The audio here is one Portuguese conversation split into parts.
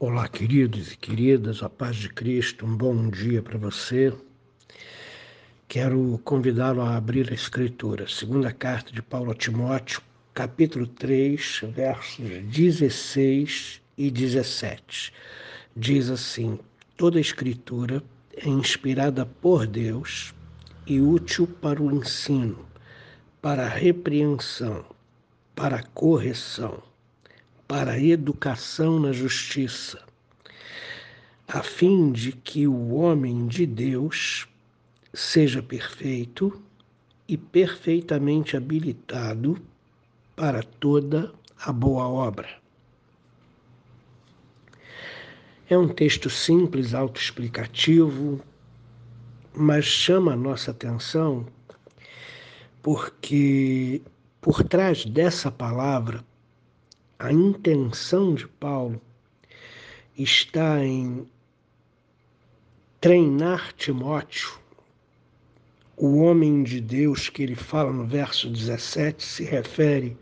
Olá, queridos e queridas, a paz de Cristo, um bom dia para você. Quero convidá-lo a abrir a Escritura, segunda carta de Paulo a Timóteo, capítulo 3, versos 16 e 17. Diz assim: Toda a Escritura é inspirada por Deus e útil para o ensino, para a repreensão, para a correção para a educação na justiça, a fim de que o homem de Deus seja perfeito e perfeitamente habilitado para toda a boa obra. É um texto simples, autoexplicativo, mas chama a nossa atenção porque por trás dessa palavra a intenção de Paulo está em treinar Timóteo, o homem de Deus que ele fala no verso 17 se refere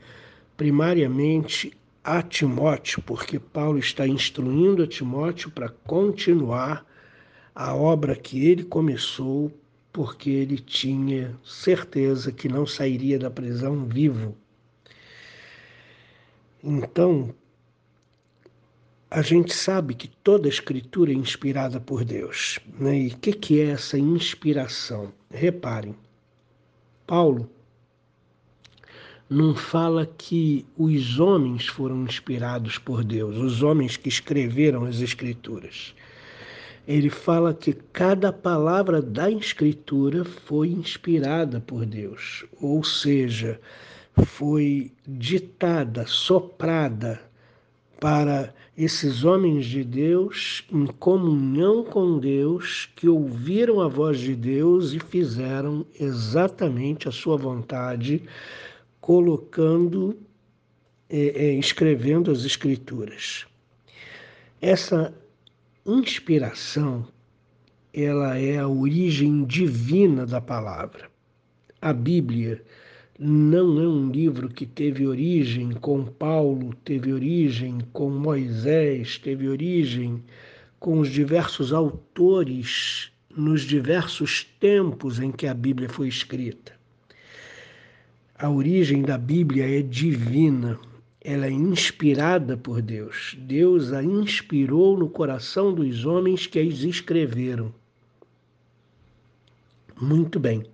primariamente a Timóteo, porque Paulo está instruindo a Timóteo para continuar a obra que ele começou, porque ele tinha certeza que não sairia da prisão vivo. Então, a gente sabe que toda escritura é inspirada por Deus. Né? E o que, que é essa inspiração? Reparem, Paulo não fala que os homens foram inspirados por Deus, os homens que escreveram as Escrituras. Ele fala que cada palavra da Escritura foi inspirada por Deus, ou seja, foi ditada, soprada para esses homens de Deus em comunhão com Deus, que ouviram a voz de Deus e fizeram exatamente a sua vontade, colocando, é, é, escrevendo as Escrituras. Essa inspiração, ela é a origem divina da palavra. A Bíblia não é um livro que teve origem com Paulo, teve origem com Moisés, teve origem com os diversos autores nos diversos tempos em que a Bíblia foi escrita. A origem da Bíblia é divina, ela é inspirada por Deus. Deus a inspirou no coração dos homens que as escreveram. Muito bem.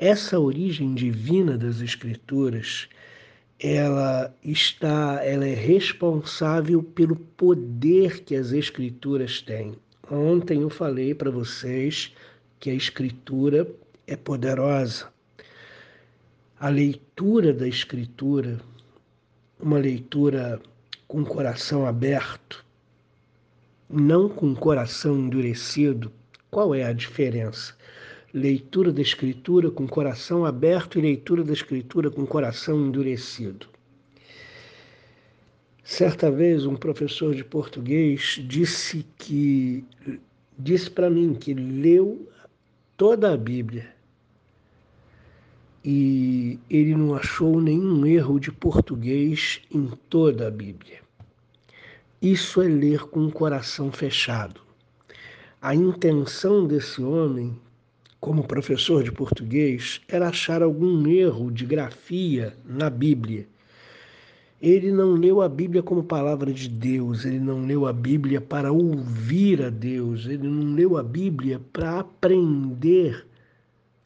Essa origem divina das escrituras, ela está, ela é responsável pelo poder que as escrituras têm. Ontem eu falei para vocês que a escritura é poderosa. A leitura da escritura, uma leitura com coração aberto, não com coração endurecido, qual é a diferença? Leitura da Escritura com coração aberto e leitura da Escritura com coração endurecido. Certa vez um professor de português disse que disse para mim que leu toda a Bíblia e ele não achou nenhum erro de português em toda a Bíblia. Isso é ler com o coração fechado. A intenção desse homem como professor de português, era achar algum erro de grafia na Bíblia. Ele não leu a Bíblia como palavra de Deus, ele não leu a Bíblia para ouvir a Deus, ele não leu a Bíblia para aprender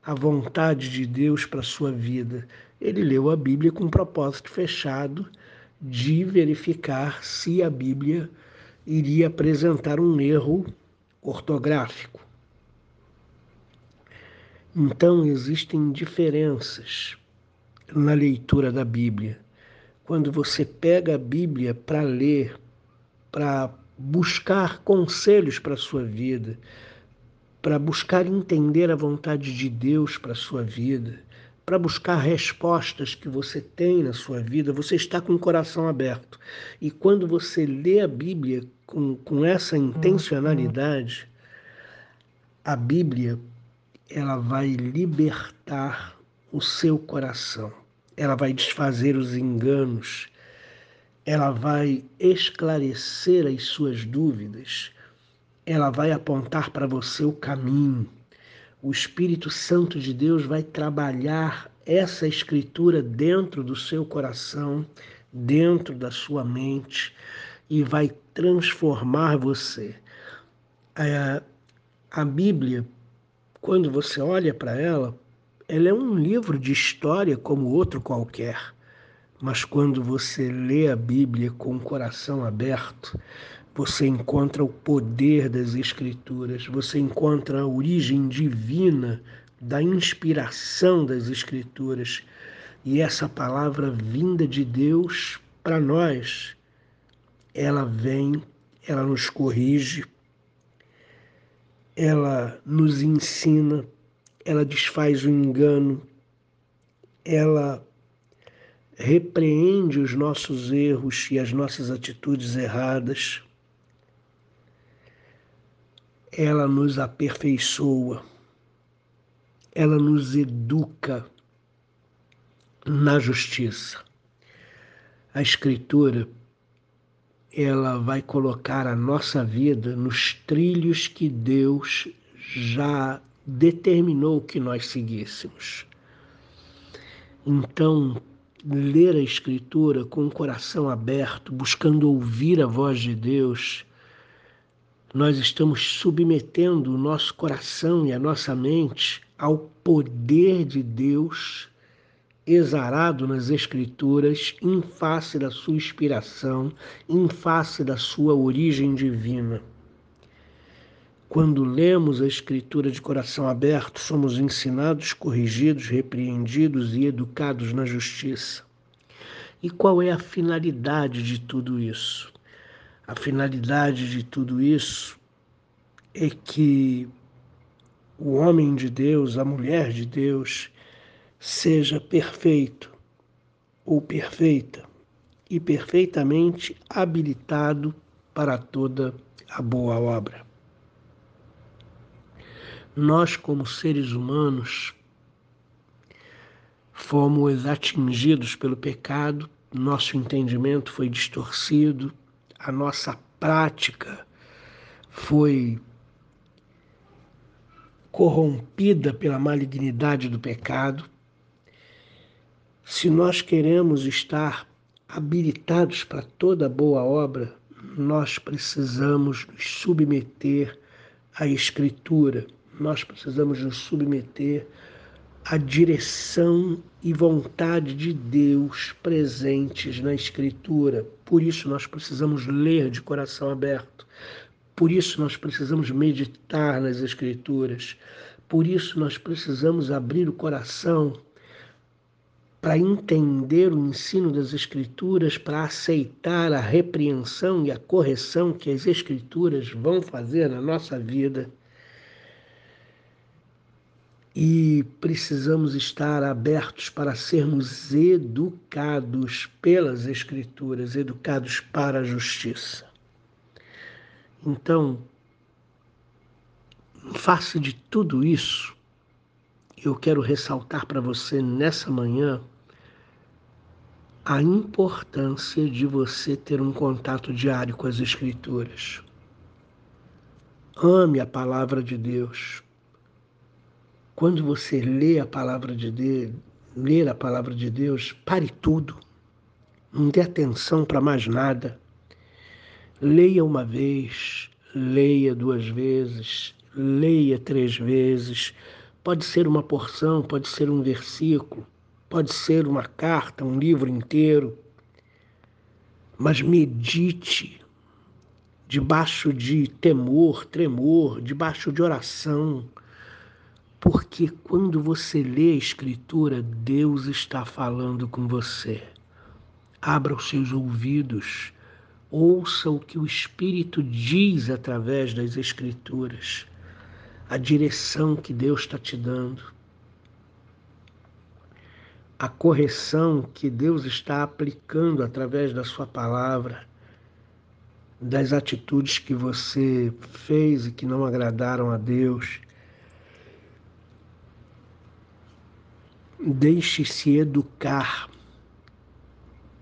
a vontade de Deus para a sua vida. Ele leu a Bíblia com um propósito fechado de verificar se a Bíblia iria apresentar um erro ortográfico. Então existem diferenças na leitura da Bíblia. Quando você pega a Bíblia para ler, para buscar conselhos para a sua vida, para buscar entender a vontade de Deus para a sua vida, para buscar respostas que você tem na sua vida, você está com o coração aberto. E quando você lê a Bíblia com, com essa intencionalidade, a Bíblia ela vai libertar o seu coração, ela vai desfazer os enganos, ela vai esclarecer as suas dúvidas, ela vai apontar para você o caminho. O Espírito Santo de Deus vai trabalhar essa escritura dentro do seu coração, dentro da sua mente e vai transformar você. A, a Bíblia, quando você olha para ela, ela é um livro de história como outro qualquer. Mas quando você lê a Bíblia com o coração aberto, você encontra o poder das Escrituras, você encontra a origem divina da inspiração das Escrituras. E essa palavra vinda de Deus para nós, ela vem, ela nos corrige, ela nos ensina, ela desfaz o engano, ela repreende os nossos erros e as nossas atitudes erradas. Ela nos aperfeiçoa, ela nos educa na justiça. A Escritura, ela vai colocar a nossa vida nos trilhos que Deus já determinou que nós seguíssemos. Então, ler a Escritura com o coração aberto, buscando ouvir a voz de Deus, nós estamos submetendo o nosso coração e a nossa mente ao poder de Deus exarado nas Escrituras, em face da sua inspiração, em face da sua origem divina. Quando lemos a Escritura de coração aberto, somos ensinados, corrigidos, repreendidos e educados na justiça. E qual é a finalidade de tudo isso? A finalidade de tudo isso é que o homem de Deus, a mulher de Deus, seja perfeito ou perfeita e perfeitamente habilitado para toda a boa obra nós, como seres humanos, fomos atingidos pelo pecado, nosso entendimento foi distorcido, a nossa prática foi corrompida pela malignidade do pecado. Se nós queremos estar habilitados para toda boa obra, nós precisamos nos submeter à Escritura nós precisamos nos submeter à direção e vontade de Deus presentes na Escritura. Por isso nós precisamos ler de coração aberto. Por isso nós precisamos meditar nas Escrituras. Por isso nós precisamos abrir o coração para entender o ensino das Escrituras, para aceitar a repreensão e a correção que as Escrituras vão fazer na nossa vida e precisamos estar abertos para sermos educados pelas Escrituras, educados para a justiça. Então, face de tudo isso, eu quero ressaltar para você nessa manhã a importância de você ter um contato diário com as Escrituras. Ame a palavra de Deus, quando você lê a palavra de Deus, ler a palavra de Deus, pare tudo. Não dê atenção para mais nada. Leia uma vez, leia duas vezes, leia três vezes. Pode ser uma porção, pode ser um versículo, pode ser uma carta, um livro inteiro. Mas medite debaixo de temor, tremor, debaixo de oração porque quando você lê a Escritura, Deus está falando com você. Abra os seus ouvidos, ouça o que o Espírito diz através das Escrituras, a direção que Deus está te dando, a correção que Deus está aplicando através da Sua palavra, das atitudes que você fez e que não agradaram a Deus Deixe-se educar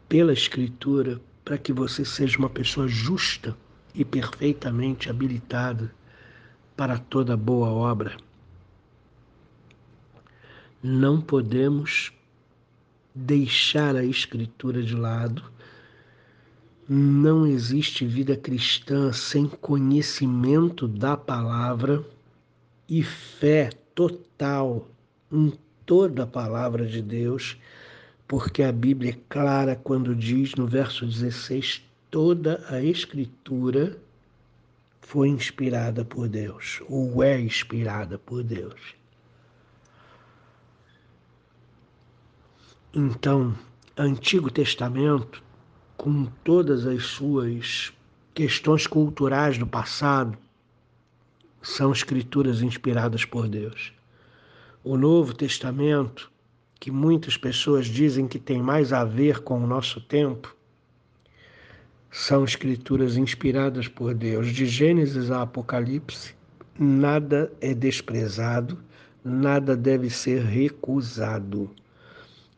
pela Escritura para que você seja uma pessoa justa e perfeitamente habilitada para toda boa obra. Não podemos deixar a Escritura de lado. Não existe vida cristã sem conhecimento da palavra e fé total em toda a palavra de Deus, porque a Bíblia é clara quando diz no verso 16: toda a Escritura foi inspirada por Deus, ou é inspirada por Deus. Então, Antigo Testamento, com todas as suas questões culturais do passado, são escrituras inspiradas por Deus. O Novo Testamento, que muitas pessoas dizem que tem mais a ver com o nosso tempo, são escrituras inspiradas por Deus. De Gênesis a Apocalipse, nada é desprezado, nada deve ser recusado.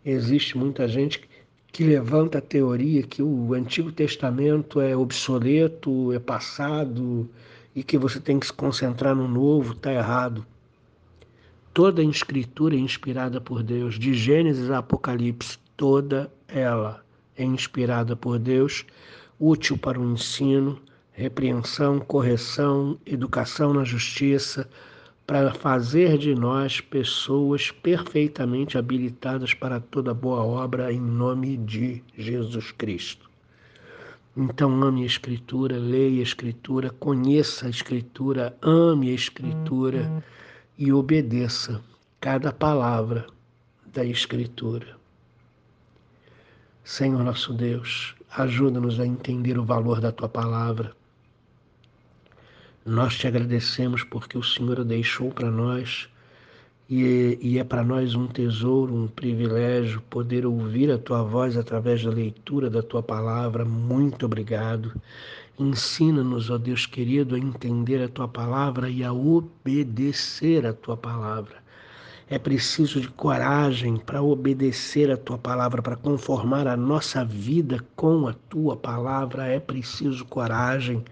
Existe muita gente que levanta a teoria que o Antigo Testamento é obsoleto, é passado e que você tem que se concentrar no novo, está errado. Toda a escritura é inspirada por Deus, de Gênesis a Apocalipse, toda ela é inspirada por Deus, útil para o ensino, repreensão, correção, educação na justiça, para fazer de nós pessoas perfeitamente habilitadas para toda boa obra em nome de Jesus Cristo. Então ame a Escritura, leia a Escritura, conheça a Escritura, ame a Escritura e obedeça cada palavra da Escritura. Senhor nosso Deus, ajuda-nos a entender o valor da tua palavra nós te agradecemos porque o Senhor a deixou para nós e, e é para nós um tesouro, um privilégio poder ouvir a tua voz através da leitura da tua palavra. Muito obrigado. Ensina-nos, ó Deus querido, a entender a tua palavra e a obedecer a tua palavra. É preciso de coragem para obedecer a tua palavra, para conformar a nossa vida com a tua palavra. É preciso coragem.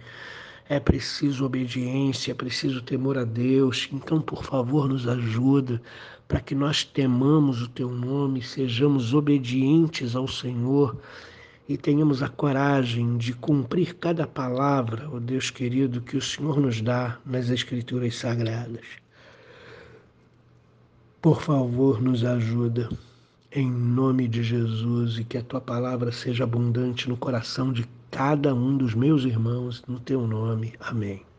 É preciso obediência, é preciso temor a Deus. Então, por favor, nos ajuda para que nós temamos o teu nome, sejamos obedientes ao Senhor e tenhamos a coragem de cumprir cada palavra, ó oh Deus querido, que o Senhor nos dá nas Escrituras Sagradas. Por favor, nos ajuda em nome de Jesus e que a tua palavra seja abundante no coração de cada um dos meus irmãos, no teu nome. Amém.